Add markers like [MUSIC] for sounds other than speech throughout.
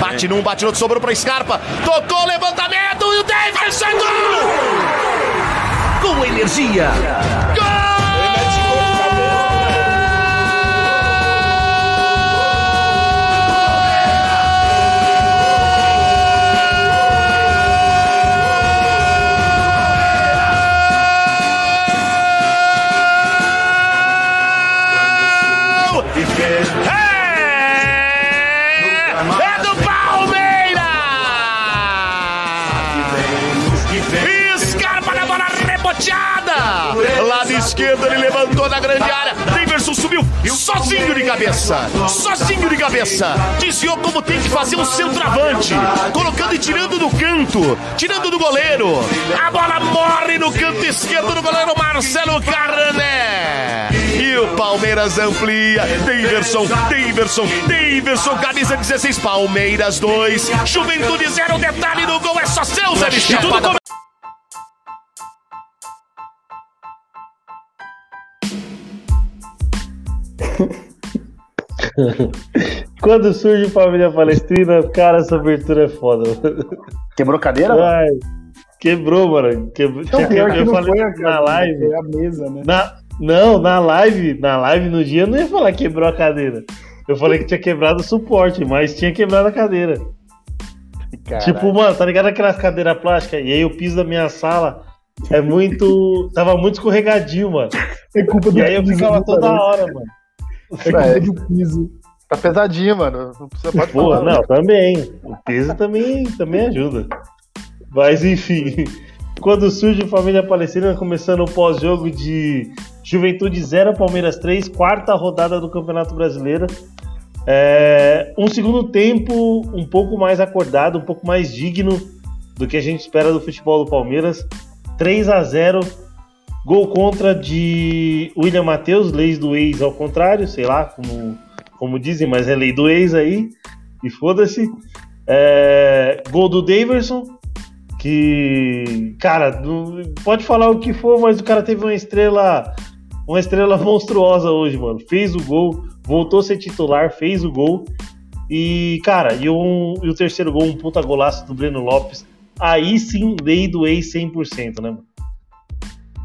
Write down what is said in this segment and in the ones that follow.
Bate num, bate no outro, sobrou pra Scarpa. Tocou, levantamento e o Davidson gol! Com energia. Lado esquerdo ele levantou na grande área. Daverson subiu sozinho de cabeça. Sozinho de cabeça. Desviou como tem que fazer um centroavante. Colocando e tirando do canto. Tirando do goleiro. A bola morre no canto esquerdo do goleiro Marcelo Carné. E o Palmeiras amplia. Daverson, Daverson, Daverson, camisa 16. Palmeiras 2. Juventude 0. Detalhe do gol é só seu, Zé Michel. [LAUGHS] Quando surge família palestrina, cara, essa abertura é foda. Quebrou cadeira? Ai, quebrou, mano. Quebrou. Então, que- eu falei foi a na cadeira, live. Foi a mesa, né? Na, não, na live, na live no dia eu não ia falar que quebrou a cadeira. Eu falei que tinha quebrado o suporte, mas tinha quebrado a cadeira. Tipo, mano, tá ligado aquelas cadeiras plásticas? E aí o piso da minha sala é muito. Tava muito escorregadio, mano. É culpa do E aí eu ficava viu, toda hora, mano. É do piso. Tá pesadinho, mano. Não precisa pode Pô, falar. não, também. O peso também, também ajuda. Mas enfim. Quando surge Família Palestina, começando o pós-jogo de Juventude 0, Palmeiras 3, quarta rodada do Campeonato Brasileiro. É, um segundo tempo um pouco mais acordado, um pouco mais digno do que a gente espera do futebol do Palmeiras. 3 a 0 Gol contra de William Matheus, leis do ex ao contrário, sei lá como, como dizem, mas é lei do ex aí, e foda-se. É, gol do Daverson, que, cara, pode falar o que for, mas o cara teve uma estrela, uma estrela [LAUGHS] monstruosa hoje, mano. Fez o gol, voltou a ser titular, fez o gol. E, cara, e, um, e o terceiro gol, um puta golaço do Breno Lopes. Aí sim, lei do ex 100%, né, mano?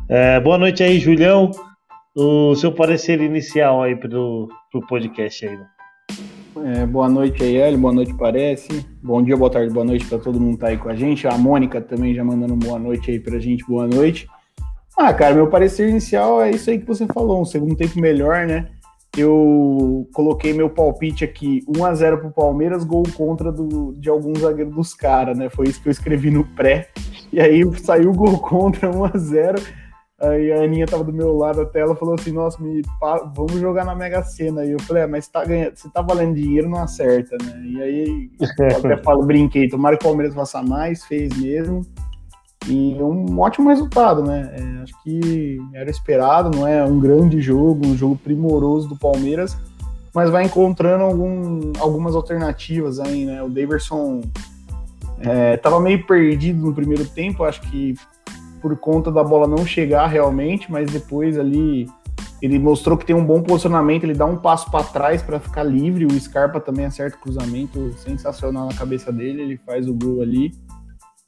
É, boa noite aí, Julião. O seu parecer inicial aí pro, pro podcast aí, mano. É, boa noite aí, Hélio. Boa noite, parece. Bom dia, boa tarde, boa noite pra todo mundo que tá aí com a gente. A Mônica também já mandando boa noite aí pra gente. Boa noite. Ah, cara, meu parecer inicial é isso aí que você falou. Um segundo tempo melhor, né? Eu coloquei meu palpite aqui, 1x0 pro Palmeiras, gol contra do, de algum zagueiro dos caras, né? Foi isso que eu escrevi no pré. E aí saiu o gol contra 1x0. Aí a Aninha tava do meu lado até, ela falou assim, nossa, me vamos jogar na Mega Sena. E eu falei, ah, mas tá ganhando, se tá valendo dinheiro, não acerta, né? E aí [LAUGHS] eu até falo, brinquei, tomara que o Palmeiras faça mais, fez mesmo. E um ótimo resultado, né? É, acho que era esperado, não é um grande jogo, um jogo primoroso do Palmeiras, mas vai encontrando algum, algumas alternativas aí, né? O Daverson é, tava meio perdido no primeiro tempo, acho que por conta da bola não chegar realmente, mas depois ali ele mostrou que tem um bom posicionamento, ele dá um passo para trás para ficar livre, o Scarpa também acerta o cruzamento sensacional na cabeça dele, ele faz o gol ali.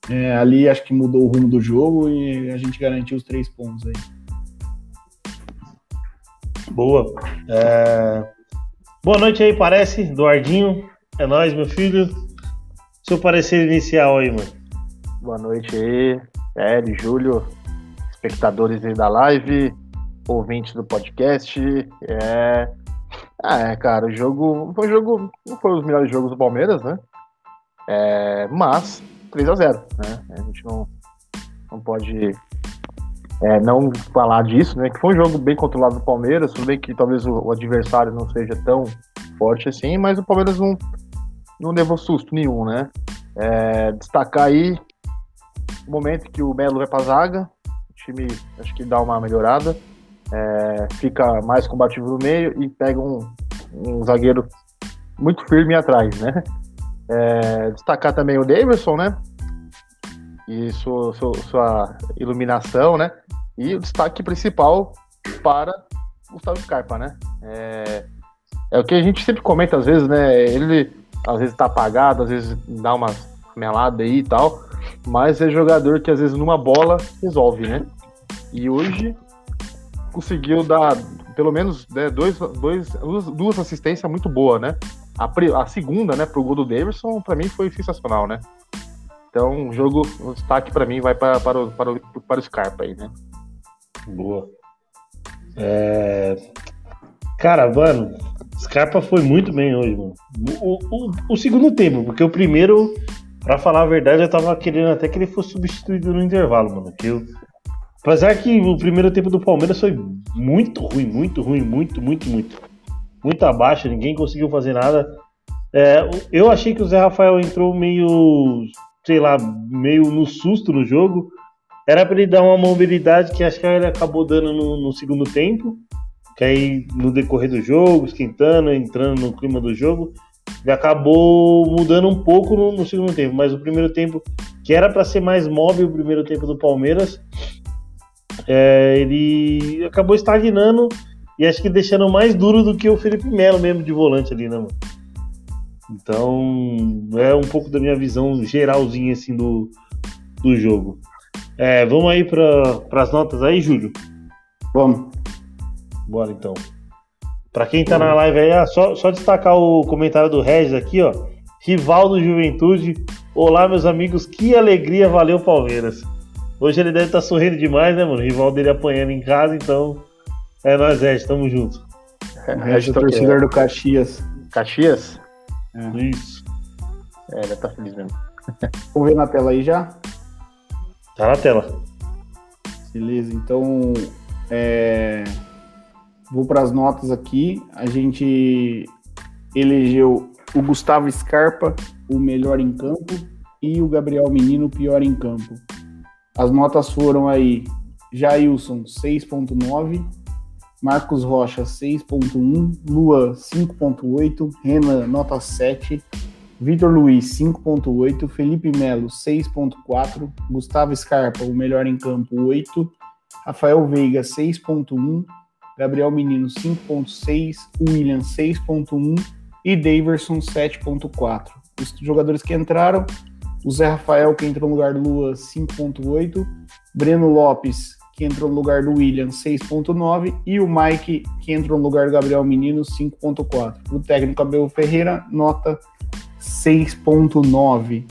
É, ali acho que mudou o rumo do jogo e a gente garantiu os três pontos aí. Boa. É, Boa noite aí, parece, Eduardinho. É nóis, meu filho. Seu parecer inicial aí, mano. Boa noite aí, Hélio, Júlio, espectadores aí da live, ouvintes do podcast. É... Ah, é, cara, o jogo. Foi um jogo. Não foi os melhores jogos do Palmeiras, né? É, mas 3x0, né? A gente não, não pode é, não falar disso, né? Que foi um jogo bem controlado do Palmeiras, tudo bem que talvez o, o adversário não seja tão forte assim, mas o Palmeiras não, não levou susto nenhum, né? É, destacar aí o momento que o Melo vai pra zaga, o time acho que dá uma melhorada, é, fica mais combativo no meio e pega um, um zagueiro muito firme atrás, né? É, destacar também o Davidson, né? E sua, sua, sua iluminação, né? E o destaque principal para Gustavo Scarpa, né? É, é o que a gente sempre comenta às vezes, né? Ele às vezes tá apagado, às vezes dá uma melada aí e tal, mas é jogador que às vezes numa bola resolve, né? E hoje conseguiu dar pelo menos né, dois, dois, duas assistências muito boas, né? A, a segunda, né, pro gol do Davidson, para mim foi sensacional, né? Então, o jogo, o destaque para mim vai para, para, o, para, o, para o Scarpa aí, né? Boa. É... Cara, mano, Scarpa foi muito bem hoje, mano. O, o, o, segundo tempo, porque o primeiro, pra falar a verdade, eu tava querendo até que ele fosse substituído no intervalo, mano. Que eu... Apesar que o primeiro tempo do Palmeiras foi muito ruim, muito ruim, muito, muito, muito. Muito abaixo, ninguém conseguiu fazer nada. É, eu achei que o Zé Rafael entrou meio, sei lá, meio no susto no jogo. Era para ele dar uma mobilidade que acho que ele acabou dando no, no segundo tempo que aí no decorrer do jogo, esquentando, entrando no clima do jogo, ele acabou mudando um pouco no, no segundo tempo. Mas o primeiro tempo, que era para ser mais móvel, o primeiro tempo do Palmeiras, é, ele acabou estagnando e acho que deixando mais duro do que o Felipe Melo mesmo de volante ali, né, mano? Então, é um pouco da minha visão geralzinha assim do, do jogo. É, vamos aí para as notas aí, Júlio? Vamos. Bora então. Para quem tá na live aí, ah, só, só destacar o comentário do Regis aqui, ó. Rival do Juventude. Olá, meus amigos, que alegria, valeu Palmeiras. Hoje ele deve estar tá sorrindo demais, né, mano? rival dele apanhando em casa, então. É nós, Regis, tamo junto. É, Regis, torcedor do Caxias. Caxias? É. Isso. É, ele tá feliz mesmo. [LAUGHS] Vamos ver na tela aí já? Tá na tela. Beleza, então. É... Vou para as notas aqui. A gente elegeu o Gustavo Scarpa, o melhor em campo, e o Gabriel Menino, o pior em campo. As notas foram aí: Jailson, 6,9. Marcos Rocha, 6.1, Lua, 5.8, Renan, nota 7, Vitor Luiz, 5.8, Felipe Melo, 6.4, Gustavo Scarpa, o melhor em campo, 8, Rafael Veiga, 6.1, Gabriel Menino 5.6, William 6.1 e Daverson 7.4. Os jogadores que entraram, o Zé Rafael que entrou no lugar do Lua 5.8, Breno Lopes que entrou no lugar do William 6.9 e o Mike que entrou no lugar do Gabriel Menino 5.4. O técnico Abel Ferreira nota 6.9.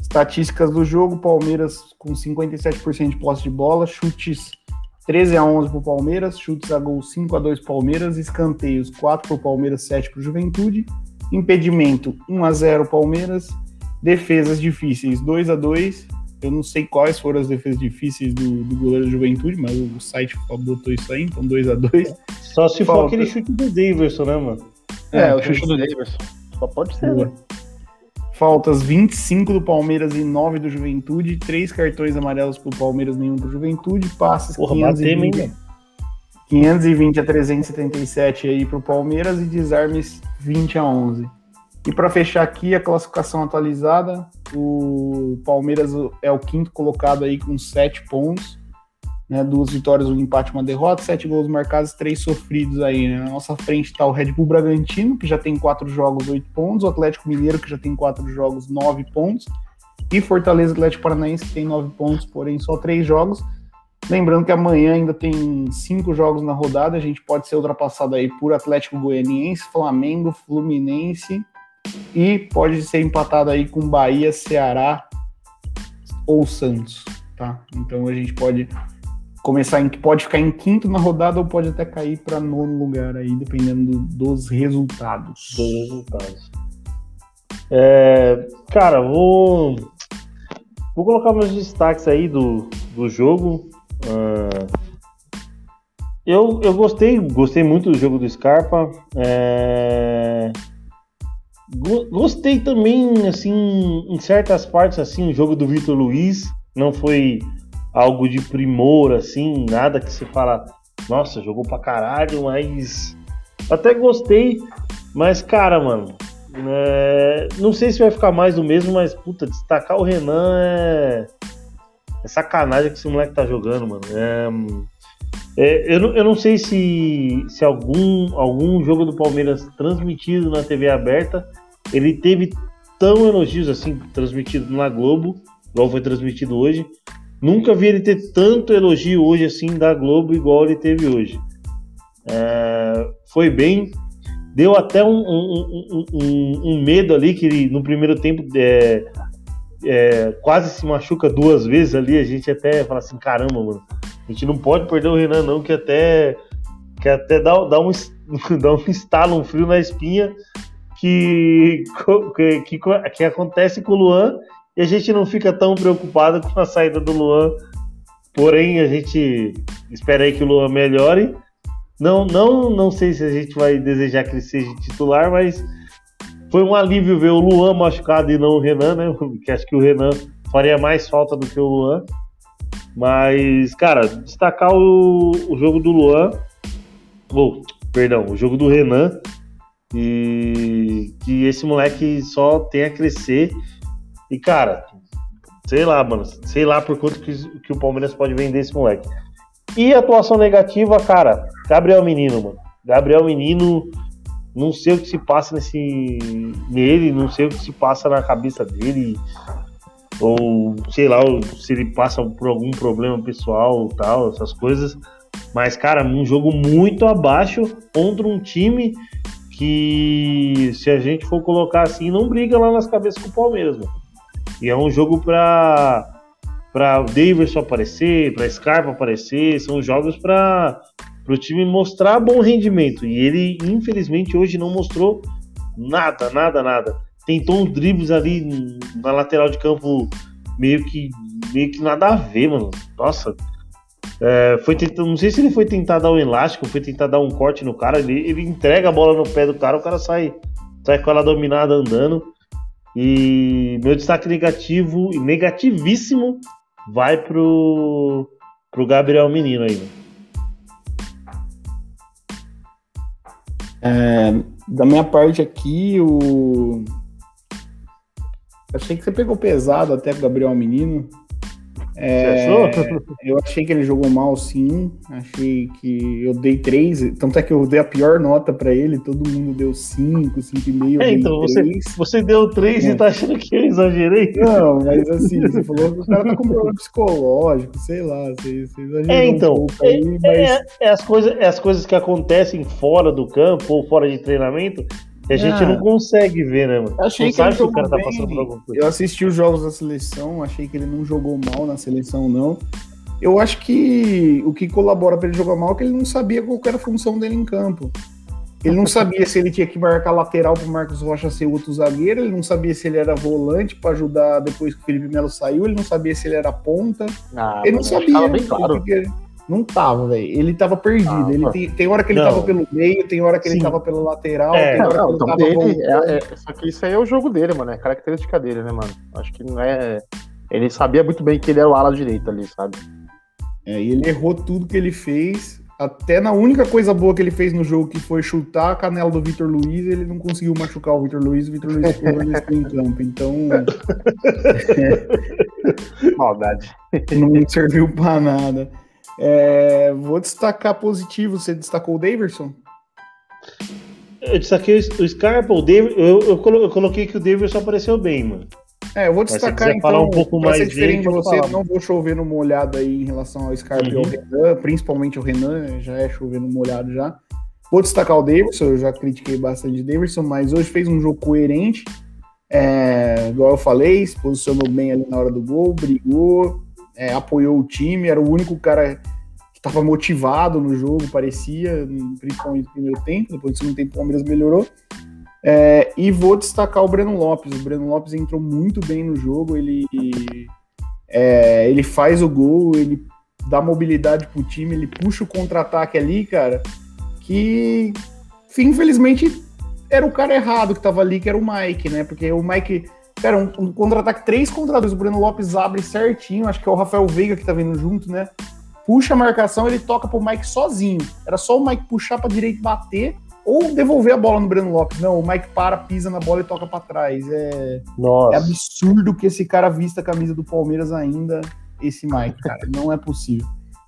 Estatísticas do jogo: Palmeiras com 57% de posse de bola, chutes 13 a 11 para o Palmeiras, chutes a gol 5 a 2 Palmeiras, escanteios 4 para o Palmeiras, 7 para o Juventude, impedimento 1 a 0 Palmeiras, defesas difíceis 2 a 2 eu não sei quais foram as defesas difíceis do, do goleiro da Juventude, mas o site botou isso aí, então 2 a 2 Só se for aquele chute do Daverson, né, mano? É, é o chute do Daverson. Só pode ser, né? Faltas 25 do Palmeiras e 9 do Juventude. Três cartões amarelos pro Palmeiras, nenhum pro Juventude. Passes Porra, 520, batemos, 520 a 377 aí pro Palmeiras e desarmes 20 a 11. E para fechar aqui a classificação atualizada, o Palmeiras é o quinto colocado aí com 7 pontos né, duas vitórias, um empate, uma derrota, sete gols marcados, três sofridos aí. Né? Na nossa frente está o Red Bull Bragantino, que já tem quatro jogos, oito pontos, o Atlético Mineiro, que já tem quatro jogos, nove pontos, e Fortaleza Atlético Paranaense, que tem nove pontos, porém só três jogos. Lembrando que amanhã ainda tem cinco jogos na rodada, a gente pode ser ultrapassado aí por Atlético Goianiense, Flamengo, Fluminense e pode ser empatado aí com Bahia, Ceará ou Santos, tá? Então a gente pode começar em que pode ficar em quinto na rodada ou pode até cair para nono lugar aí, dependendo dos resultados. Dos resultados. É, cara, vou vou colocar meus destaques aí do, do jogo. Uh, eu, eu gostei, gostei muito do jogo do Scarpa. É, gostei também, assim, em certas partes, assim, o jogo do Vitor Luiz não foi algo de primor, assim, nada que se fala, nossa, jogou pra caralho, mas até gostei, mas cara, mano, é... não sei se vai ficar mais do mesmo, mas puta, destacar o Renan é, é sacanagem que esse moleque tá jogando, mano. É... É, eu, não, eu não sei se, se algum, algum jogo do Palmeiras transmitido na TV aberta ele teve tão elogios assim transmitido na Globo, igual foi transmitido hoje. Nunca vi ele ter tanto elogio hoje assim da Globo igual ele teve hoje. É, foi bem, deu até um, um, um, um, medo ali que ele, no primeiro tempo é, é, quase se machuca duas vezes ali. A gente até fala assim: caramba, mano, a gente não pode perder o Renan, não, que até, que até dá, dá, um, [LAUGHS] dá um estalo, um frio na espinha que, que, que, que acontece com o Luan e a gente não fica tão preocupado com a saída do Luan. Porém, a gente espera aí que o Luan melhore. Não, não, não sei se a gente vai desejar que ele seja titular, mas foi um alívio ver o Luan machucado e não o Renan, né? [LAUGHS] Que acho que o Renan faria mais falta do que o Luan. Mas, cara, destacar o, o jogo do Luan, ou, perdão, o jogo do Renan, e que esse moleque só tem a crescer. E, cara, sei lá, mano, sei lá por quanto que, que o Palmeiras pode vender esse moleque. E atuação negativa, cara, Gabriel Menino, mano. Gabriel Menino, não sei o que se passa nesse nele, não sei o que se passa na cabeça dele, ou sei lá, se ele passa por algum problema pessoal, tal, essas coisas. Mas, cara, um jogo muito abaixo contra um time que, se a gente for colocar assim, não briga lá nas cabeças com o Palmeiras, mano. E é um jogo para para o Davidson aparecer, para Scarpa aparecer, são jogos para o time mostrar bom rendimento. E ele, infelizmente, hoje não mostrou nada, nada, nada. Tentou uns dribles ali na lateral de campo meio que meio que nada a ver, mano. Nossa, é, foi tentando, não sei se ele foi tentar dar um elástico, foi tentar dar um corte no cara. Ele, ele entrega a bola no pé do cara, o cara sai, sai com ela dominada andando. E meu destaque negativo, negativíssimo, vai pro, pro Gabriel Menino aí. É, da minha parte aqui, o. Achei que você pegou pesado até o Gabriel Menino. É, [LAUGHS] eu achei que ele jogou mal, sim. Achei que eu dei três. Tanto é que eu dei a pior nota para ele. Todo mundo deu cinco, cinco e meio. É, então você, você deu três é. e tá achando que eu exagerei? Não, mas [LAUGHS] assim, você falou que o cara tá com problema psicológico, sei lá. Você, você exagerou é, então. Um é, aí, mas... é, é, as coisas, é as coisas que acontecem fora do campo ou fora de treinamento que a gente ah, não consegue ver, né, mano? Achei não que, sabe que o cara tá passando por alguma coisa. Eu assisti os jogos da seleção, achei que ele não jogou mal na seleção, não. Eu acho que o que colabora para ele jogar mal é que ele não sabia qual era a função dele em campo. Ele não sabia se ele tinha que marcar lateral para Marcos Rocha ser outro zagueiro, ele não sabia se ele era volante para ajudar depois que o Felipe Melo saiu, ele não sabia se ele era ponta. Ah, ele não sabia. Bem claro. Porque não tava, velho. Ele tava perdido. Ah, ele tem, tem hora que ele não. tava pelo meio, tem hora que Sim. ele tava pelo lateral, é, tem hora não, que ele então tava dele, é, é, Só que isso aí é o jogo dele, mano. É característica dele, né, mano? Acho que não é. Ele sabia muito bem que ele era o ala direito ali, sabe? É, e ele errou tudo que ele fez. Até na única coisa boa que ele fez no jogo, que foi chutar a canela do Vitor Luiz, ele não conseguiu machucar o Vitor Luiz, o Vitor Luiz ficou [LAUGHS] em campo. Então. Maldade. Não serviu pra nada. É, vou destacar positivo. Você destacou o Daverson? Eu destaquei o Scarpa, o David, eu, eu, coloquei que o Davidson apareceu bem, mano. É, eu vou destacar então. Falar um pouco mais ser diferente de você, falar. não vou chover no molhado aí em relação ao Scarpa uhum. e ao uhum. Renan, principalmente o Renan, já é chover no molhado já. Vou destacar o Davidson, eu já critiquei bastante o Davidson, mas hoje fez um jogo coerente. É, igual eu falei, se posicionou bem ali na hora do gol, brigou, é, apoiou o time, era o único cara que estava motivado no jogo, parecia, principalmente no primeiro tempo, depois do segundo tempo o Palmeiras melhorou. É, e vou destacar o Breno Lopes. O Breno Lopes entrou muito bem no jogo, ele, é, ele faz o gol, ele dá mobilidade pro time, ele puxa o contra-ataque ali, cara, que infelizmente era o cara errado que tava ali, que era o Mike, né? Porque o Mike Cara, um, um contra-ataque 3 contra 2. O Breno Lopes abre certinho. Acho que é o Rafael Veiga que tá vindo junto, né? Puxa a marcação, ele toca pro Mike sozinho. Era só o Mike puxar pra direita e bater ou devolver a bola no Breno Lopes. Não, o Mike para, pisa na bola e toca para trás. É, Nossa. é absurdo que esse cara vista a camisa do Palmeiras ainda, esse Mike, cara. Não é possível.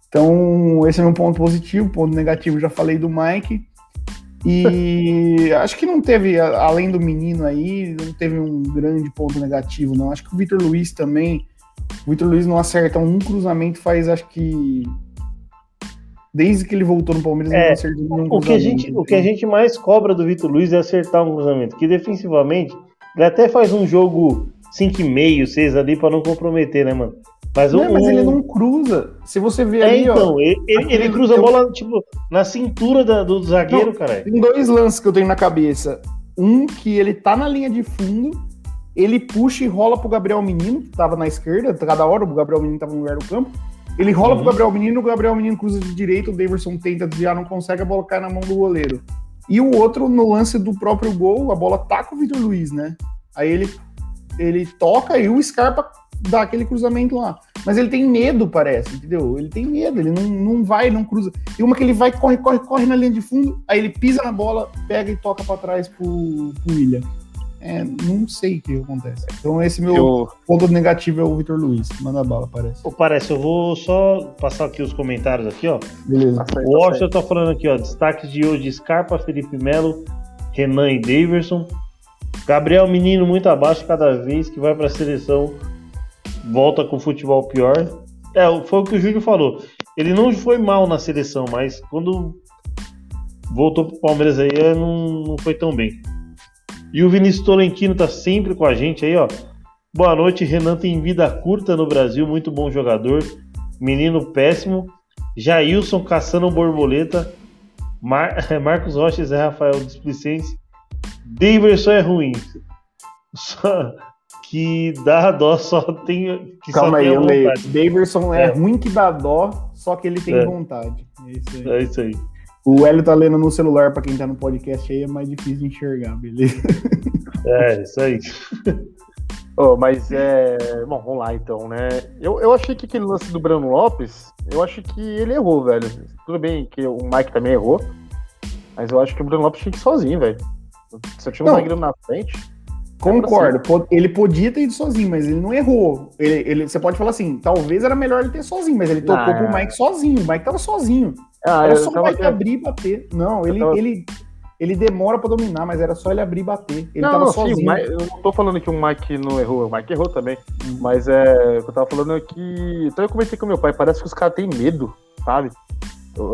Então, esse é meu ponto positivo. Ponto negativo, já falei do Mike. E [LAUGHS] acho que não teve, além do menino aí, não teve um grande ponto negativo, não. Acho que o Vitor Luiz também. O Vitor Luiz não acerta um cruzamento faz, acho que. Desde que ele voltou no Palmeiras, É, não acertou nenhum O que, a gente, cruzamento. o que a gente mais cobra do Vitor Luiz é acertar um cruzamento. Que defensivamente, ele até faz um jogo 5,5, 6 ali pra não comprometer, né, mano? Mas, Não, o, mas ele não cruza. Se você vê É, ali, ó, então, ele, ele- ele aquele- cruza a bola, tipo, na cintura da- do zagueiro, caralho. Tem dois lances que eu tenho na cabeça. Um que ele tá na linha de fundo, ele puxa e rola pro Gabriel Menino, que tava na esquerda, cada hora o Gabriel Menino tava no lugar do campo. Ele rola Uhum. pro Gabriel Menino, o Gabriel Menino cruza de direita, o Daverson tenta desviar, não consegue, a bola cai na mão do goleiro. E o outro, no lance do próprio gol, a bola tá com o Vitor Luiz, né? Aí ele, ele toca e o Scarpa dá aquele cruzamento lá. Mas ele tem medo, parece, entendeu? Ele tem medo, ele não, não vai, não cruza. E uma que ele vai, corre, corre, corre na linha de fundo, aí ele pisa na bola, pega e toca pra trás pro, pro William. É, não sei o que acontece. Então esse meu Eu, ponto negativo é o Vitor Luiz. Manda bala, parece. Pô, parece, eu vou só passar aqui os comentários aqui, ó. Beleza. tá certo, O tá Washington tá falando aqui, ó. Destaques de hoje: Scarpa, Felipe Melo, Renan e Daverson. Gabriel Menino muito abaixo cada vez que vai pra seleção. Volta com futebol pior. É, foi o que o Júlio falou. Ele não foi mal na seleção, mas quando voltou pro Palmeiras aí, é, não, não foi tão bem. E o Vinícius Tolentino tá sempre com a gente aí, ó. Boa noite, Renan tem vida curta no Brasil, muito bom jogador. Menino péssimo. Jailson caçando borboleta. Mar- [LAUGHS] Marcos Rocha e Zé Rafael Displicente. Daverson é ruim. Só que dá dó, só tem. Que Calma só aí, tem eu leio. vontade. Daverson é. É. ruim que dá dó, só que ele tem É. vontade. É isso aí. É isso aí. O Hélio tá lendo no celular, pra quem tá no podcast aí, é mais difícil de enxergar, beleza? [LAUGHS] É, isso aí. Oh, mas é. Bom, vamos lá então, né? Eu, eu achei que aquele lance do Breno Lopes, eu acho que ele errou, velho. Tudo bem que o Mike também errou, mas eu acho que o Breno Lopes tinha que ir sozinho, velho. Se eu tinha um zagueiro na frente. Concordo. Po- Ele podia ter ido sozinho, mas ele não errou. Ele, ele- você pode falar assim, talvez era melhor ele ter sozinho, mas ele tocou Ah. pro Mike sozinho. O Mike tava sozinho. Ah, Era só o tava Mike abrir e bater. Não, ele, tava- ele, ele demora pra dominar, mas era só ele abrir e bater. Ele não, tava não, sim, sozinho. Mike- eu não tô falando que o Mike não errou, o Mike errou também. Uhum. Mas é. O que eu tava falando é que. Então eu comentei com meu pai, parece que os caras têm medo, sabe?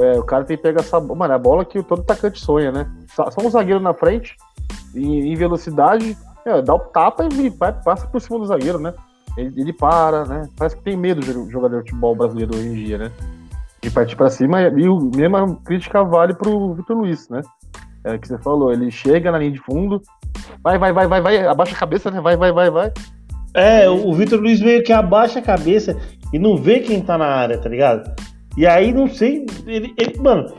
É, o cara tem que pegar essa. Mano, a bola que todo atacante sonha, né? Só, só um zagueiro na frente, em, em velocidade, é, dá o tapa e vai, passa por cima do zagueiro, né? Ele, ele para, né? Parece que tem medo do jogador de futebol brasileiro hoje em dia, né? De partir pra cima. E o mesma crítica vale pro Vitor Luiz, né? É o que você falou, ele chega na linha de fundo, vai, vai, vai, vai, vai, abaixa a cabeça, né? Vai, vai, vai, vai. É, o Vitor Luiz meio que abaixa a cabeça e não vê quem tá na área, tá ligado? E aí, não sei, ele, ele- mano,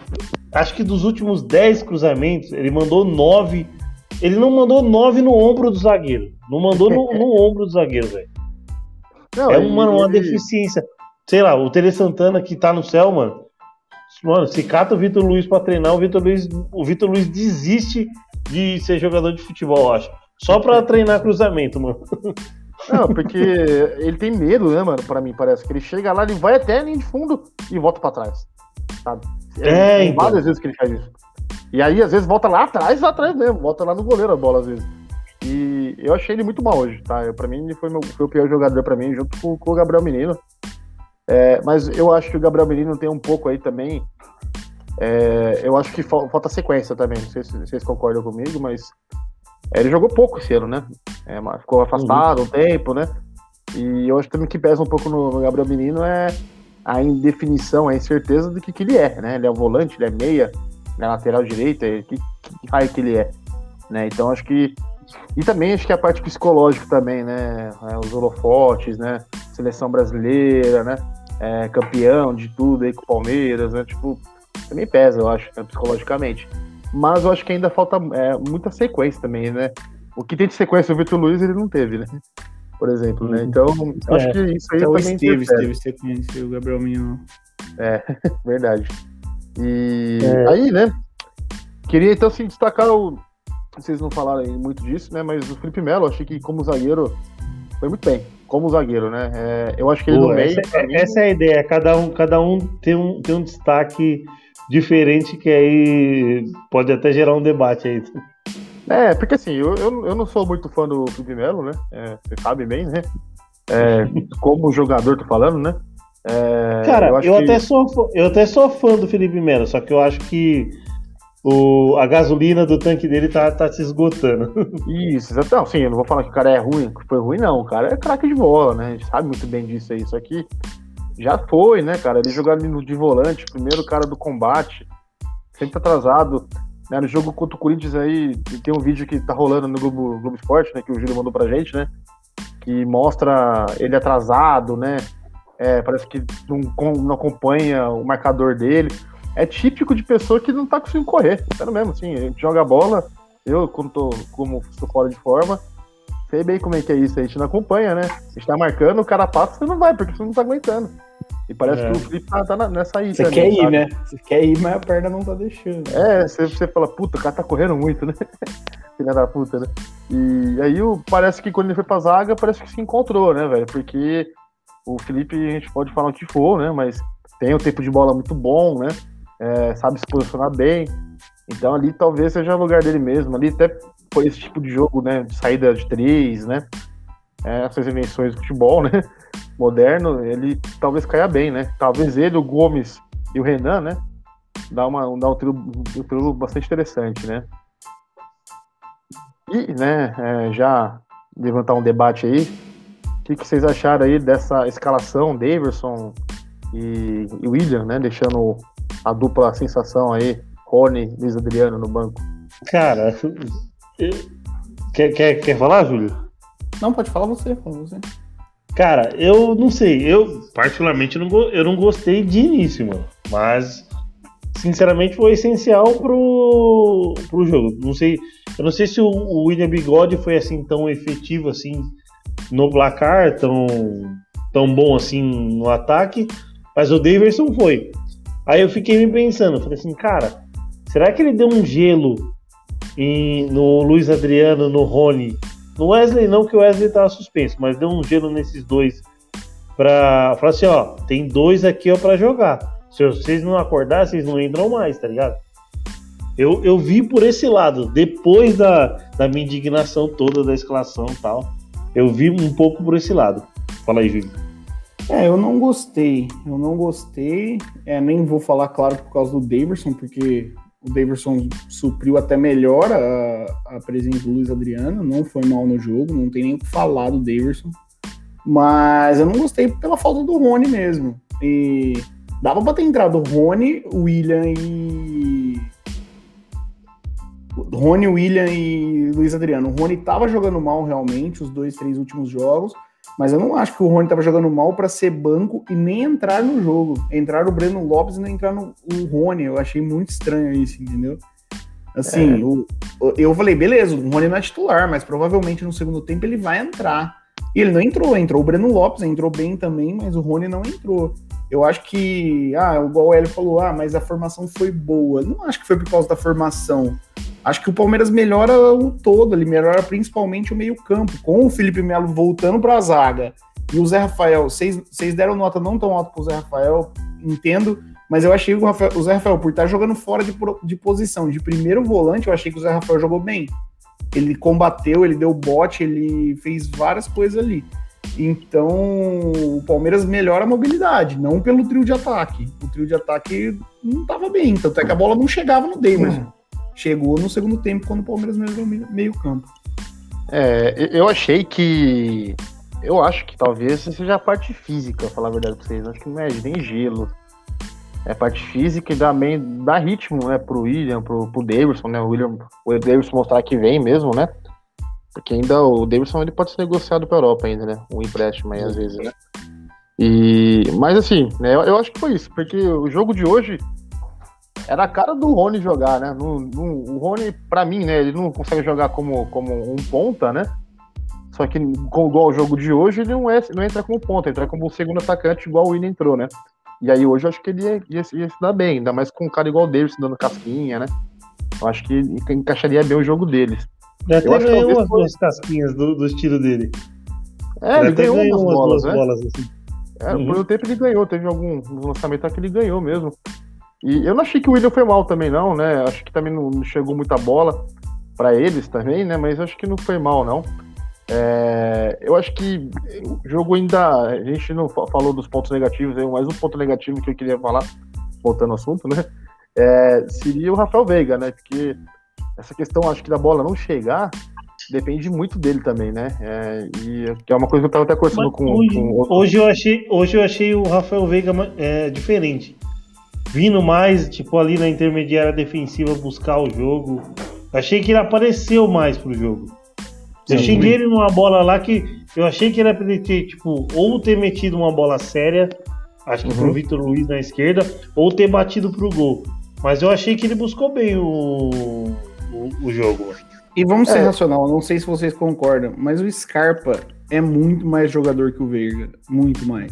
acho que dos últimos 10 cruzamentos, ele mandou 9. Ele não mandou 9 no ombro do zagueiro. Não mandou no, no [LAUGHS] ombro do zagueiro, velho. É ele- uma, uma deficiência. Sei lá, o Tele Santana que tá no céu, mano. Mano, se cata o Vitor Luiz pra treinar, o Vitor Luiz, o Vitor Luiz desiste de ser jogador de futebol, eu acho. Só pra treinar cruzamento, mano. [LAUGHS] Não, porque ele tem medo, né, mano? Pra mim, parece que ele chega lá, ele vai até a linha de fundo e volta pra trás. Sabe? É, tem então. várias vezes que ele faz isso. E aí, às vezes, volta lá atrás, lá atrás mesmo, volta lá no goleiro a bola, às vezes. E eu achei ele muito mal hoje, tá? Eu, pra mim, ele foi, meu, foi o pior jogador pra mim, junto com, com o Gabriel Menino. É, mas eu acho que o Gabriel Menino tem um pouco aí também. é, eu acho que fal- falta sequência também. Não sei se vocês concordam comigo, mas é, ele jogou pouco esse ano, né? É, ficou afastado um tempo, né? E eu acho também que pesa um pouco no, no Gabriel Menino é a indefinição, a incerteza do que, que ele é, né? Ele é um volante, ele é meia, é lateral direita, que, que raio que ele é, né? Então acho que e também acho que a parte psicológica também, né? É, os holofotes, né? Seleção brasileira, né? É, campeão de tudo aí com o Palmeiras, né? Tipo, também pesa, eu acho, né, psicologicamente. Mas eu acho que ainda falta é, muita sequência também, né? O que tem de sequência o Vitor Luiz ele não teve, né? Por exemplo, né? Então, eu acho É, que isso aí Até o também teve sequência, o Gabriel Menino. [LAUGHS] Verdade. E É. aí, né? Queria então assim, destacar o. Vocês não falaram muito disso, né? Mas o Felipe Melo, achei que como zagueiro foi muito bem. como zagueiro, né? É, eu acho que ele Pô, no meio. essa, mim, essa é a ideia. Cada um, cada um tem um, tem um destaque diferente que aí pode até gerar um debate aí. É, porque assim, eu, eu, eu não sou muito fã do Felipe Melo, né? É, você sabe bem, né? É, [LAUGHS] como jogador, tô falando, né? É, Cara, eu, eu que- até sou, fã- eu até sou fã do Felipe Melo, só que eu acho que o, a gasolina do tanque dele tá, tá se esgotando. [LAUGHS] Isso, exato. Não, sim, eu não vou falar que o cara é ruim, que foi ruim, não. O cara é craque de bola, né? A gente sabe muito bem disso aí. Só que já foi, né, cara? Ele no de volante, primeiro cara do combate, sempre atrasado. Né? No jogo contra o Corinthians aí, tem um vídeo que tá rolando no Globo, Globo Esporte, né? Que o Júlio mandou pra gente, né? Que mostra ele atrasado, né? É, parece que não, com- não acompanha o marcador dele. É típico de pessoa que não tá conseguindo correr. Sério mesmo, assim, a gente joga a bola, eu, quando tô, como estou fora de forma, sei bem como é que é isso, a gente não acompanha, né? A gente tá marcando, o cara passa, você não vai, porque você não tá aguentando. E parece É. que o Felipe tá, tá nessa aí. Você quer ir, sabe? né? Você quer ir, mas a perna não tá deixando. É, você, você fala, puta, o cara tá correndo muito, né? [LAUGHS] Filha da puta, né? E aí o, parece que quando ele foi pra zaga, parece que se encontrou, né, velho? Porque o Felipe, a gente pode falar o que for, né? Mas tem um tempo de bola muito bom, né? É, sabe se posicionar bem. Então ali talvez seja o lugar dele mesmo. Ali até foi esse tipo de jogo, né? De saída de três, né? É, essas invenções do futebol, né? [LAUGHS] Moderno, ele talvez caia bem, né? Talvez ele, o Gomes e o Renan, né? Dá, uma, dá um, trio, um trio bastante interessante, né? E, né, é, já levantar um debate aí, o que, que vocês acharam aí dessa escalação, Daverson e, e William, né? Deixando a dupla sensação aí, Rony e Luiz Adriano no banco. Cara, quer, quer, quer falar, Júlio? Não, pode falar você, fala você. Cara, eu não sei. Eu, particularmente, não, eu não gostei de início, mano. Mas, sinceramente, foi essencial pro, pro jogo. Não sei, eu não sei se o, o William Bigode foi assim tão efetivo assim no placar, tão, tão bom assim no ataque, mas o Daverson foi. Aí eu fiquei me pensando, falei assim, cara, será que ele deu um gelo em- no Luiz Adriano, no Rony no Wesley não, que o Wesley tava suspenso, mas deu um gelo nesses dois pra falar assim, ó, tem dois aqui ó para jogar. Se vocês não acordar, vocês não entram mais, tá ligado? Eu, eu vi por esse lado, depois da, da minha indignação toda da escalação e tal, eu vi um pouco por esse lado. Fala aí, Júlio. É, eu não gostei. Eu não gostei. É, nem vou falar, claro, por causa do Daverson, porque o Daverson supriu até melhor a, a presença do Luiz Adriano. Não foi mal no jogo, não tem nem o que falar do Daverson. Mas eu não gostei pela falta do Rony mesmo. E dava pra ter entrado Rony, William e. Rony, William e Luiz Adriano. O Rony tava jogando mal realmente os dois, três últimos jogos. Mas eu não acho que o Rony tava jogando mal para ser banco e nem entrar no jogo. Entrar o Breno Lopes e não entrar no o Rony. Eu achei muito estranho isso, entendeu? Assim, o- o- eu falei, beleza, o Rony não é titular, mas provavelmente no segundo tempo ele vai entrar. E ele não entrou, entrou o Breno Lopes, entrou bem também, mas o Rony não entrou. Eu acho que, ah, igual o Hélio falou, ah, mas a formação foi boa. Não acho que foi por causa da formação. Acho que o Palmeiras melhora o todo, ele melhora principalmente o meio-campo, com o Felipe Melo voltando para a zaga e o Zé Rafael. Vocês deram nota não tão alta pro Zé Rafael, entendo, mas eu achei que o, Rafael- o Zé Rafael, por estar jogando fora de, de posição, de primeiro volante, eu achei que o Zé Rafael jogou bem. Ele combateu, ele deu bote, ele fez várias coisas ali. Então, o Palmeiras melhora a mobilidade, não pelo trio de ataque. O trio de ataque não estava bem, tanto é que a bola não chegava no Davidson. Chegou no segundo tempo, quando o Palmeiras melhorou meio campo. É, eu achei que. Eu acho que talvez seja a parte física, falar a verdade pra vocês. Acho que não é nem gelo. É a parte física e também dá ritmo, né, pro William, pro, pro Davidson, né? O William, o Davidson mostrar que vem mesmo, né? Porque ainda o Davidson ele pode ser negociado pra Europa ainda, né? Um empréstimo aí às vezes, né? E, mas assim, né, eu, eu acho que foi isso, porque o jogo de hoje era a cara do Rony jogar, né? No, no- o Rony, pra mim, né, ele não consegue jogar como, como um ponta, né? Só que, com, igual o jogo de hoje, ele não, é, não entra como ponta, entra como segundo atacante, igual o Willian entrou, né? E aí hoje eu acho que ele ia, ia, se- ia se dar bem, ainda mais com um cara igual o Davis dando casquinha, né? Eu acho que enca- encaixaria bem o jogo deles. Já até Eu acho que ganhou umas foi- duas casquinhas do, do estilo dele. É, ele, ganhou umas bolas, né? bolas assim. É, Uhum. por um tempo ele ganhou, teve algum lançamento que ele ganhou mesmo. E eu não achei que o William foi mal também, não, né? Acho que também não chegou muita bola pra eles também, né? Mas acho que não foi mal, não. É, eu acho que o jogo ainda. A gente não fa- falou dos pontos negativos, mas um ponto negativo que eu queria falar, voltando ao assunto, né? é, seria o Rafael Veiga, né? Porque essa questão, acho que da bola não chegar, depende muito dele também, né? É, e é uma coisa que eu tava até conversando Mas com, hoje, com outro- hoje eu achei, hoje eu achei o Rafael Veiga é, diferente. Vindo mais, tipo, ali na intermediária defensiva buscar o jogo. Achei que ele apareceu mais pro jogo. Eu xinguei ele numa bola lá que eu achei que era pra ele ter, tipo, ou ter metido uma bola séria, acho que Uhum. pro Vitor Luiz na esquerda, ou ter batido pro gol. Mas eu achei que ele buscou bem o, o, o jogo. E vamos ser É. racional, não sei se vocês concordam, mas o Scarpa é muito mais jogador que o Veiga, muito mais.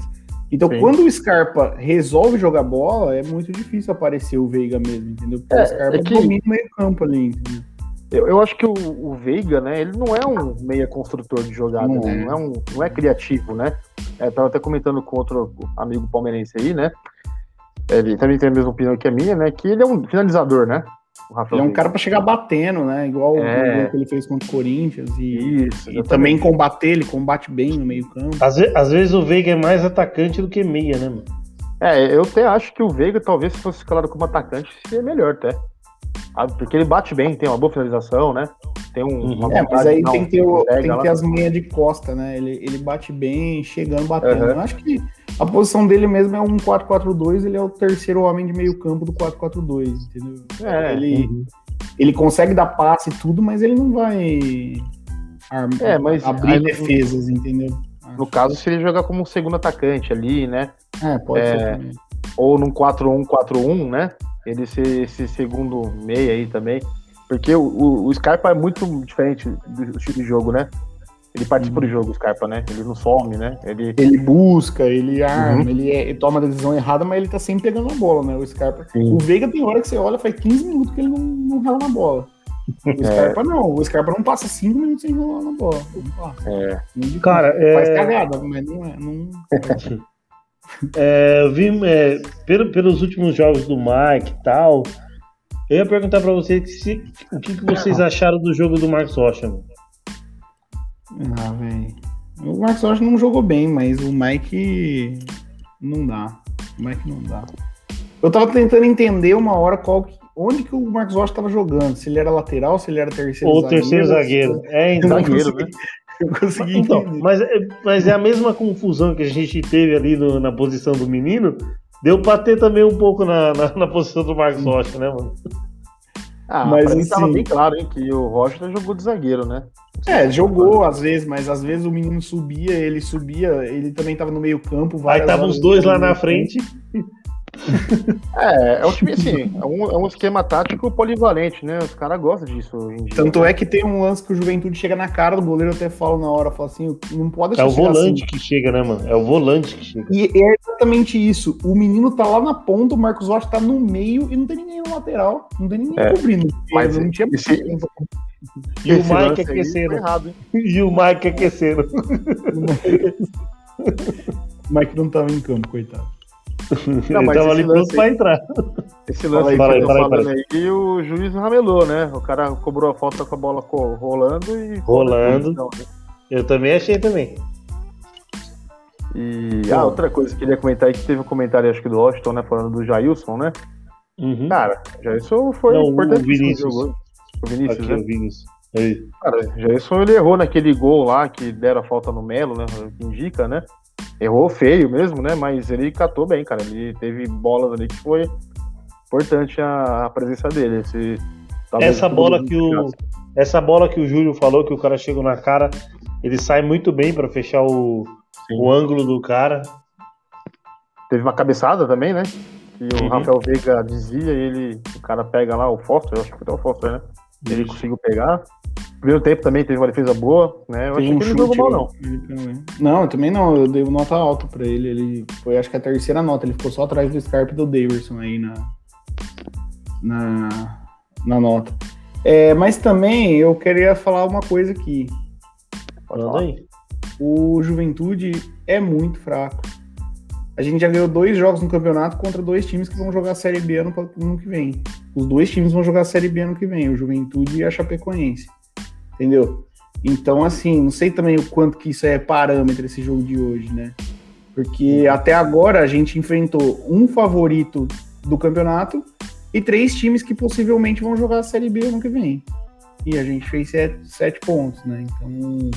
Então, Sim. quando o Scarpa resolve jogar bola, é muito difícil aparecer o Veiga mesmo, entendeu? Porque É, o Scarpa é que- domina o meio campo ali, entendeu? Eu, eu acho que o, o Veiga, né, ele não é um meia construtor de jogada, Não né? é. Não é, um, não é criativo, né? É, tava até comentando com outro amigo palmeirense aí, né? Ele também tem a mesma opinião que a minha, né? Que ele é um finalizador, né? O Rafael Ele é um cara pra chegar batendo, né? Igual É. o que ele fez contra o Corinthians. E, Isso, e também combater, ele combate bem no meio campo. Às, às vezes o Veiga é mais atacante do que meia, né, mano? É, eu até acho que o Veiga, talvez, se fosse escalado como atacante, seria melhor até. Ah, Porque ele bate bem, tem uma boa finalização, né? Tem um, uma É, mas aí não, tem que ter, o- tem que ter as meias de costa, né? Ele, ele bate bem, chegando, batendo. Aham. Eu acho que a posição dele mesmo é um 4-4-2, ele é o terceiro homem de meio campo do 4-4-2, entendeu? É, ele, ele consegue dar passe e tudo, mas ele não vai arma- É, mas abrir aí no- defesas, entendeu? No caso, se ele jogar como um segundo atacante ali, né? É, pode É, ser também. ou num 4-1-4-1, né? Ele ser esse segundo meia aí também. Porque o, o, o Scarpa é muito diferente do estilo de jogo, né? Ele participa Uhum. do jogo, o Scarpa, né? Ele não some, né? Ele. Ele busca, ele arma, Uhum. ele, é- ele toma a decisão errada, mas ele tá sempre pegando a bola, né? O Scarpa. Sim. O Veiga tem hora que você olha, faz 15 minutos que ele não, não rala na bola. O [LAUGHS] Scarpa não, o Scarpa não passa 5 minutos sem rolar na bola. Não passa. É, Cara, difícil. faz é, cagada, mas não é. Não... [LAUGHS] é, eu vi é, pelo- pelos últimos jogos do Mike e tal. Eu ia perguntar pra vocês que se- o que, que vocês acharam do jogo do Marcos Rocha. mano? Ah, velho. O Marcos Rocha não jogou bem, mas o Mike não dá. O Mike não dá. Eu tava tentando entender uma hora qual que- onde que o Marcos Rocha tava jogando. Se ele era lateral, se ele era terceiro Ou terceiro zagueiro. É, [LAUGHS] Eu então. Zagueiro, consegui, eu consegui Então, entender. mas, é- mas é a mesma confusão que a gente teve ali no- na posição do menino. Deu pra ter também um pouco na, na, na posição do Marcos Rocha, né, mano? Ah, Mas, pra mim tava assim- bem claro, hein, que o Rocha jogou de zagueiro, né? É, jogou às vezes, mas às vezes o menino subia, ele subia, ele também tava no meio campo. Aí tava os dois lá na frente. [LAUGHS] É, é um time assim, é um, é um esquema tático polivalente, né? Os caras gostam disso hoje em dia. Tanto é que tem um lance que o Juventude chega na cara do goleiro, eu até falo na hora, falo assim, não pode É o volante assim. que chega, né, mano? É o volante que chega. E é exatamente isso. O menino tá lá na ponta, o Marcos Rocha tá no meio e não tem ninguém no lateral. Não tem ninguém É, cobrindo. mas não tinha esse- E o Esse Mike aquecendo. errado? E o Mike aquecendo. [LAUGHS] O Mike não tava em campo, coitado. Não, Ele mas tava esse ali pronto lance pra aí- entrar. Esse lance aí, que fala aí, tô fala aí, falando fala aí, o juiz ramelou, né? O cara cobrou a falta com a bola rolando e. Rolando. Então, Eu também achei também. E ah, outra coisa que eu queria comentar aí que teve um comentário, acho que do Washington, né? Falando do Jailson, né? Uhum. Cara, Jailson foi Não, o importante Vinícius. jogo. O Vinícius, Aqui, né? o Vinícius. Aí. Cara, Jailson ele errou naquele gol lá que deram a falta no Melo, né? Que indica, né? Errou feio mesmo, né? Mas ele catou bem, cara. Ele teve bolas ali que foi importante a, a presença dele. Esse, Essa bola que o essa bola que o Júlio falou que o cara chegou na cara, ele sai muito bem pra fechar o, Sim. o ângulo do cara. Teve uma cabeçada também, né? Que o Uhum. Rafael Veiga desvia e ele, o cara pega lá o Foster, eu acho que foi o Foster, né? Ele conseguiu pegar. Primeiro tempo também teve uma defesa boa, né? Eu Fez achei um que ele não jogou mal, não. Ele. Não, eu também não. Eu dei nota alta pra ele. Ele foi, acho que a terceira nota. Ele ficou só atrás do Scarpa e do Daverson aí na, na, na nota. É, mas também eu queria falar uma coisa aqui. Falar. aí. o Juventude é muito fraco. A gente já ganhou dois jogos no campeonato contra dois times que vão jogar a Série B ano, ano que vem. Os dois times vão jogar a Série B ano que vem, o Juventude e a Chapecoense. Entendeu? Então, assim, não sei também o quanto que isso é parâmetro esse jogo de hoje, né? Porque até agora a gente enfrentou um favorito do campeonato e três times que possivelmente vão jogar a Série B ano que vem. E a gente fez sete, sete pontos, né? Então.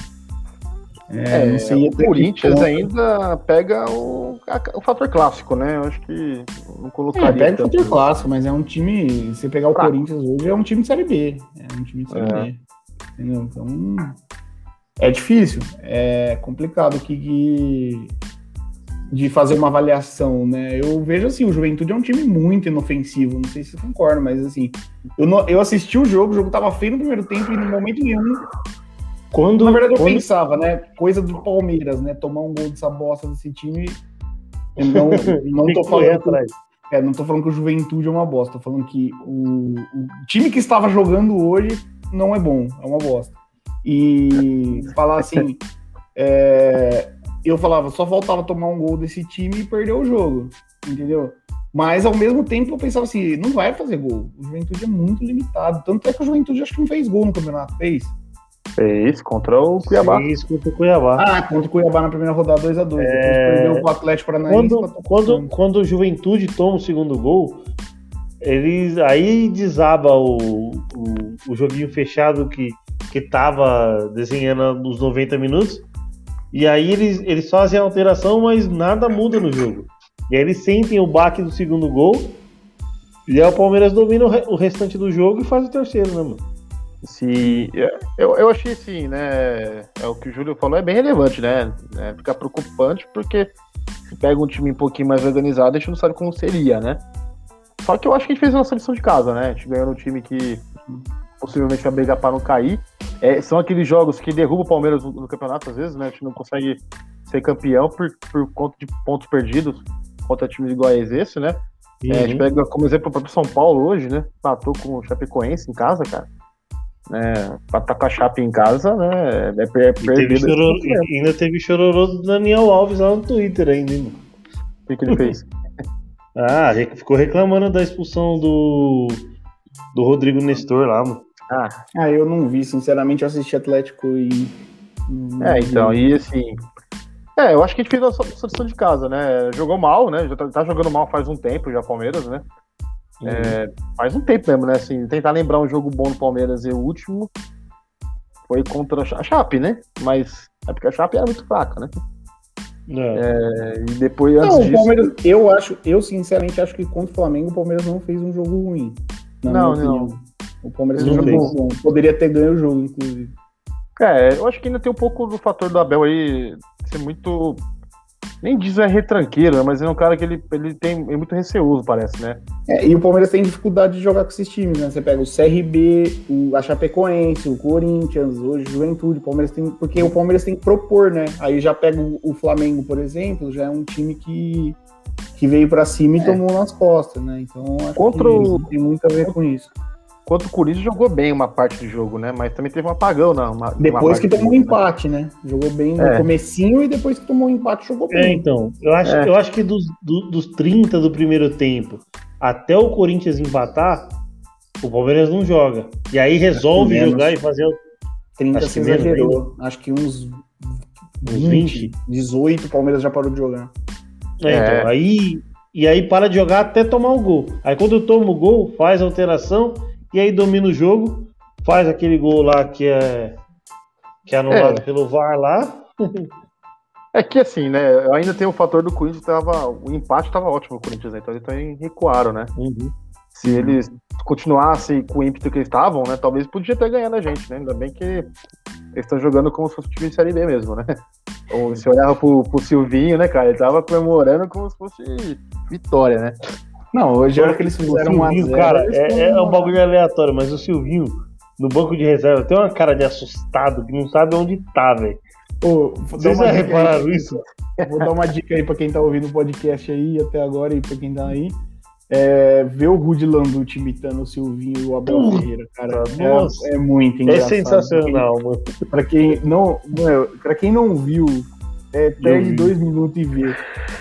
É, não sei o Corinthians ainda pega o, o fator clássico, né? Eu acho que não colocaria. É, pega o fator clássico, mas é um time. Se pegar o Corinthians hoje, é um time de Série B. É um time de Série é. B. Entendeu? Então. É difícil. É complicado que de fazer uma avaliação, né? Eu vejo assim, o Juventude é um time muito inofensivo, não sei se você concorda, mas assim, eu, não, eu assisti o jogo, o jogo tava feio no primeiro tempo e no momento nenhum. Quando, Na verdade, eu quando... pensava, né? Coisa do Palmeiras, né? Tomar um gol dessa bosta desse time. Eu não, não tô falando. Que, é, não tô falando que o Juventude é uma bosta, tô falando que o, o time que estava jogando hoje não é bom, é uma bosta. E falar assim, [LAUGHS] é, eu falava, só faltava tomar um gol desse time e perder o jogo, entendeu? Mas ao mesmo tempo eu pensava assim, não vai fazer gol. O Juventude é muito limitado. Tanto é que o Juventude acho que não fez gol no campeonato, fez? Fez contra o Cuiabá. Fez contra o Cuiabá. Ah, contra o Cuiabá na primeira rodada 2x2. É... Depois perdeu o Atlético Paranaense. Quando, quando, quando o Juventude toma o segundo gol, eles aí desaba o, o, o joguinho fechado que, que tava desenhando nos 90 minutos e aí eles, eles fazem a alteração, mas nada muda no jogo. E aí eles sentem o baque do segundo gol. E aí o Palmeiras domina o, restante do jogo e faz o terceiro, né, mano? Sim, eu, eu achei assim, né? É o que o Júlio falou, é bem relevante, né? É, fica preocupante porque se pega um time um pouquinho mais organizado, a gente não sabe como seria, né? Só que eu acho que a gente fez uma seleção de casa, né? A gente ganhou no time que possivelmente vai brigar para não cair. É, são aqueles jogos que derrubam o Palmeiras no, no, campeonato, às vezes, né? A gente não consegue ser campeão por, por conta de pontos perdidos contra times iguais a esse, né? Uhum. É, a gente pega como exemplo o próprio São Paulo hoje, né? Matou com o Chapecoense em casa, cara. É, pra estar com a Chape em casa, né? É, é perdido. E ainda teve chororô do Daniel Alves lá no Twitter ainda? O que, que ele fez? [LAUGHS] ah, ficou reclamando da expulsão do, do Rodrigo Nestor lá, mano. Ah. ah, eu não vi, sinceramente, eu assisti Atlético e. É, então, e assim. É, eu acho que a gente fez a solução de casa, né? Jogou mal, né? Já tá, tá jogando mal faz um tempo já, Palmeiras, né? Uhum. É, faz um tempo mesmo, né? Assim, tentar lembrar um jogo bom do Palmeiras e o último foi contra a Chape, né? Mas é porque a Chape era muito fraca, né? É. É, e depois não, disso... Palmeiras, eu acho, eu sinceramente acho que contra o Flamengo o Palmeiras não fez um jogo ruim. Não, não. O Palmeiras não jogou, poderia ter ganho o jogo, inclusive. É, eu acho que ainda tem um pouco do fator do Abel aí ser muito. Nem diz é retranqueiro, né, mas é um cara que ele, ele tem é muito receoso, parece, né? É, e o Palmeiras tem dificuldade de jogar com esses times, né? Você pega o CRB, o, a Chapecoense, o Corinthians, hoje Juventude, o Palmeiras tem. Porque o Palmeiras tem que propor, né? Aí já pega o, o Flamengo, por exemplo, já é um time que, que veio para cima e é. tomou nas costas, né? Então acho Contra que o... tem muito a ver com isso. Contra o Corinthians jogou bem uma parte do jogo, né? Mas também teve um apagão na uma, Depois que tomou um né? empate, né? Jogou bem no é. comecinho e depois que tomou um empate jogou bem. É, então. Eu acho, é. eu acho que dos, do, dos 30 do primeiro tempo até o Corinthians empatar, o Palmeiras não joga. E aí resolve jogar e fazer o 30 acho se exagerou. Acho que uns 20, 20, 18 o Palmeiras já parou de jogar. É, é. Então, aí e aí para de jogar até tomar o gol. Aí quando toma o gol, faz a alteração e aí domina o jogo, faz aquele gol lá que é que é anulado é. pelo VAR lá. É que assim, né? Ainda tem o fator do Corinthians, tava, o empate estava ótimo o Corinthians, né? então eles também recuaram, né? Uhum. Se eles continuassem com o ímpeto que eles estavam, né? Talvez podia ter ganhado a gente, né? Ainda bem que eles estão jogando como se fosse time de Série B mesmo, né? Ou se olhava pro, pro Silvinho, né, cara? Ele tava comemorando como se fosse vitória, né? Não, hoje é hora que eles fizeram o Silvinho, cara, é, é um bagulho aleatório, mas o Silvinho, no banco de reserva, tem uma cara de assustado que não sabe onde tá, velho. Vocês já repararam isso? Vou dar uma dica aí pra quem tá ouvindo o podcast aí até agora e pra quem tá aí. é, ver o Rudy Landucci imitando o Silvinho e o Abel Puta, Ferreira, cara. nossa. É, é muito É engraçado. sensacional, mano. Pra quem não, meu, pra quem não viu, é, perde dois minutos e vê.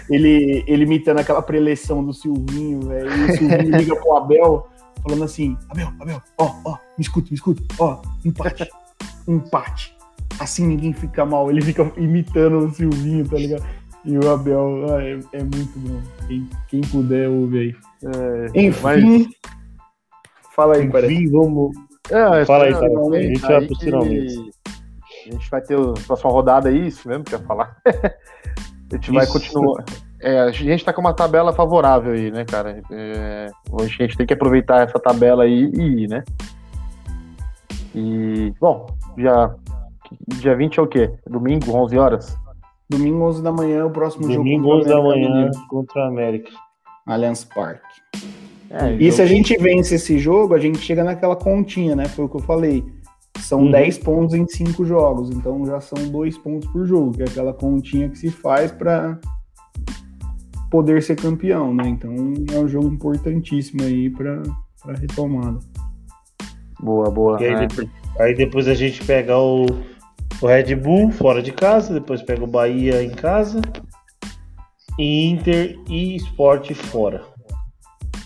Ele, ele imitando aquela preleção do Silvinho, velho. E o Silvinho [LAUGHS] liga pro Abel, falando assim: Abel, Abel, ó, ó, me escuta, me escuta, ó, empate. empate. Assim ninguém fica mal. Ele fica imitando o Silvinho, tá ligado? E o Abel, ah, é, é muito bom. Quem, quem puder, ouve aí. É, Enfim. Fala aí, parece. Enfim, vamos. É, Fala aí, cara. A gente vai que finalmente. A gente vai ter a próxima rodada aí, isso mesmo que eu ia falar. [LAUGHS] a gente vai Isso. continuar. É, a gente tá com uma tabela favorável aí, né, cara? É, a gente tem que aproveitar essa tabela aí e ir, né? E, bom, já. Dia 20 é o quê? Domingo, 11 horas? Domingo, 11 da manhã, o próximo Domingo, jogo. 11 da manhã, contra a América. Allianz Parque. É, E se a jogo- gente vence esse jogo, a gente chega naquela continha, né? Foi o que eu falei. São Uhum. 10 pontos em 5 jogos, então já são 2 pontos por jogo, que é aquela continha que se faz para poder ser campeão, né? Então é um jogo importantíssimo aí para retomada. Boa, boa. E aí, é. depois, aí depois a gente pega o, o Red Bull fora de casa, depois pega o Bahia em casa. E Inter e Sport fora.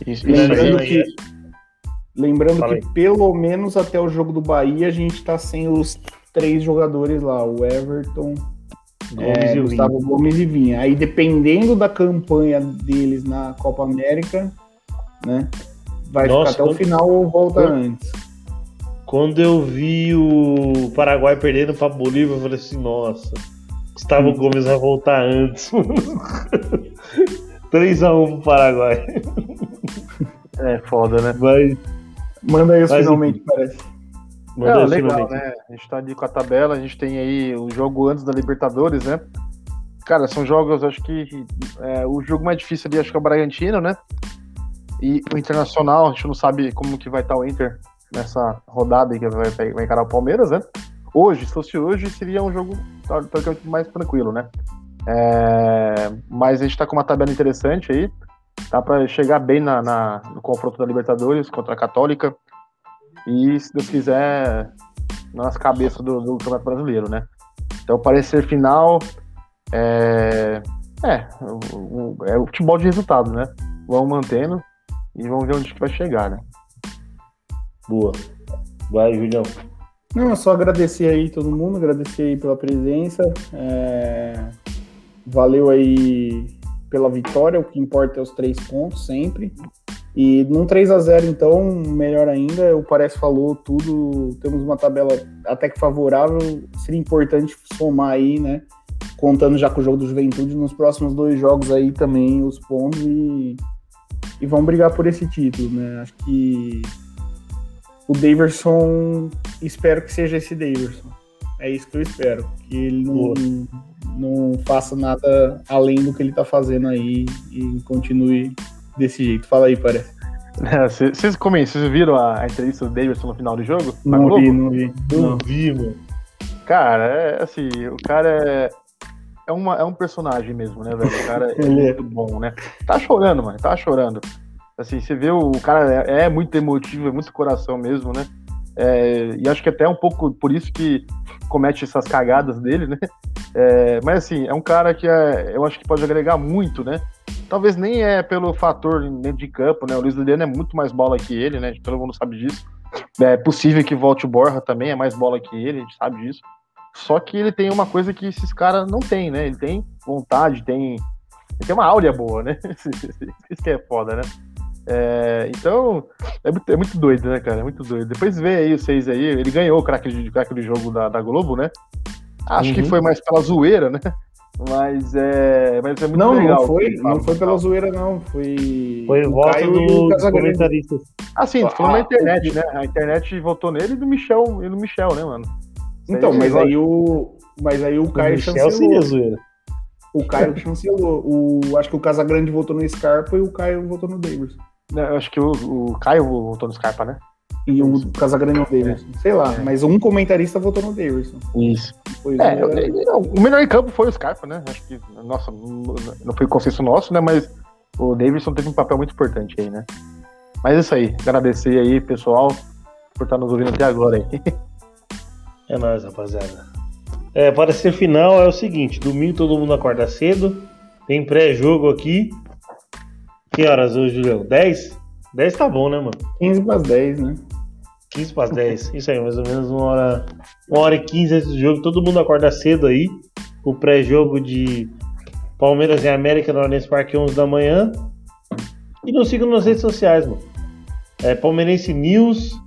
Isso, isso Lembrando que, lembrando Fala que pelo menos até o jogo do Bahia a gente tá sem os três jogadores lá, o Everton, Gomes É, e o Gustavo Vinha. Gomes e Vinha. Aí, dependendo da campanha deles na Copa América, né? Vai Nossa, ficar até o final ou volta quando- antes. Quando eu vi o Paraguai perdendo pra Bolívia, eu falei assim, nossa, Gustavo Gomes vai voltar antes. [LAUGHS] 3x1 pro Paraguai. É foda, né? Vai. Manda aí os Mas, finalmente, parece. Mandou É, legal, finalmente. né? A gente tá ali com a tabela, a gente tem aí o jogo antes da Libertadores, né? Cara, são jogos, acho que é, o jogo mais difícil ali acho que é o Bragantino, né? E o Internacional, a gente não sabe como que vai estar o Inter nessa rodada aí que vai, vai encarar o Palmeiras, né? Hoje, se fosse hoje, seria um jogo teoricamente mais tranquilo, né? É, mas a gente tá com uma tabela interessante aí, tá para chegar bem na, na- no confronto da Libertadores contra a Católica. E, se Deus quiser, nas cabeças do, do Campeonato Brasileiro, né? Então, o parecer final é. É, o, o- é o futebol de resultado, né? Vamos mantendo e vamos ver onde que vai chegar, né? Boa. Vai, Julião. Não, é só agradecer aí todo mundo, agradecer aí pela presença. é, Valeu aí pela vitória, o que importa é os três pontos sempre. E num 3 a 0 então, melhor ainda, o Parece falou tudo, temos uma tabela até que favorável, seria importante somar aí, né? Contando já com o jogo do Juventude, nos próximos dois jogos aí também os pontos e, e vão brigar por esse título, né? Acho que o Daverson, espero que seja esse Daverson. É isso que eu espero. Que ele não, não faça nada além do que ele tá fazendo aí e continue desse jeito. Fala aí, parece. Vocês comem- vocês viram a, a entrevista do Davidson no final do jogo? Na Não vi, não vi. Não Não. vi, mano. Cara, é assim, o cara é, é, uma, é um personagem mesmo, né, velho? O cara é [LAUGHS] Ele é. muito bom, né? Tá chorando, mano, tá chorando. Assim, você vê o cara é, é muito emotivo, é muito coração mesmo, né? É, e acho que até um pouco por isso que comete essas cagadas dele, né? É, mas assim, é um cara que é, eu acho que pode agregar muito, né? Talvez nem é pelo fator dentro de campo, né? O Luiz Liliano é muito mais bola que ele, né? Todo mundo sabe disso. É possível que volte o Borja também, é mais bola que ele, a gente sabe disso. Só que ele tem uma coisa que esses caras não têm, né? Ele tem vontade, tem. Ele tem uma áurea boa, né? [LAUGHS] Isso que é foda, né? É, então, é muito, é muito doido, né, cara? É muito doido. Depois vê aí vocês aí. Ele ganhou o craque de craque do jogo da, da Globo, né? Acho que Uhum. foi mais pela zoeira, né? Mas é, mas é muito Não, legal. não que foi, fala não foi pela zoeira, não. Foi. Foi o voto Caio e o dos Casagrande. comentaristas. Ah, sim, falando Ah, na internet, né? A internet votou nele e do Michel, e do Michel, né, mano? Então, aí, mas aí o. Mas aí o O Caio Michel chancelou. seria zoeira. O Caio chancelou. O, acho que o Casagrande votou no Scarpa e o Caio votou no Davidson. Né, Eu acho que o, o Caio votou no Scarpa, né? E o Casagrande no Davidson. Sei lá, É. mas um comentarista votou no Davidson. Isso. Pois É, é, eu- eu- o melhor em campo foi o Scarpa, né? Acho que, nossa, não foi consenso nosso, né? Mas o Davidson teve um papel muito importante aí, né? Mas é isso aí. Agradecer aí, pessoal, por estar nos ouvindo até agora aí. É nóis, rapaziada. É, para ser final é o seguinte: domingo todo mundo acorda cedo. Tem pré-jogo aqui. Que horas hoje, Julião? 10? 10 tá bom, né, mano? 15 para as 10, né? 15 para as 10. Isso aí, mais ou menos uma hora, uma hora e 15 antes do jogo. Todo mundo acorda cedo aí. O pré-jogo de Palmeiras e América no Allianz Parque 11 da manhã. E nos sigam nas redes sociais, mano. É Palmeirense News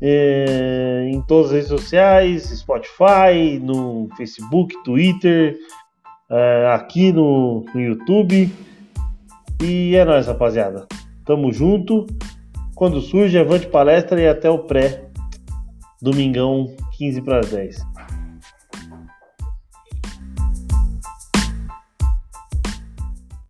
é, em todas as redes sociais, Spotify, no Facebook, Twitter, é, aqui no, no YouTube. E é nóis, rapaziada. Tamo junto. Quando surge, avante palestra e até o pré. Domingão, 15 para as 10.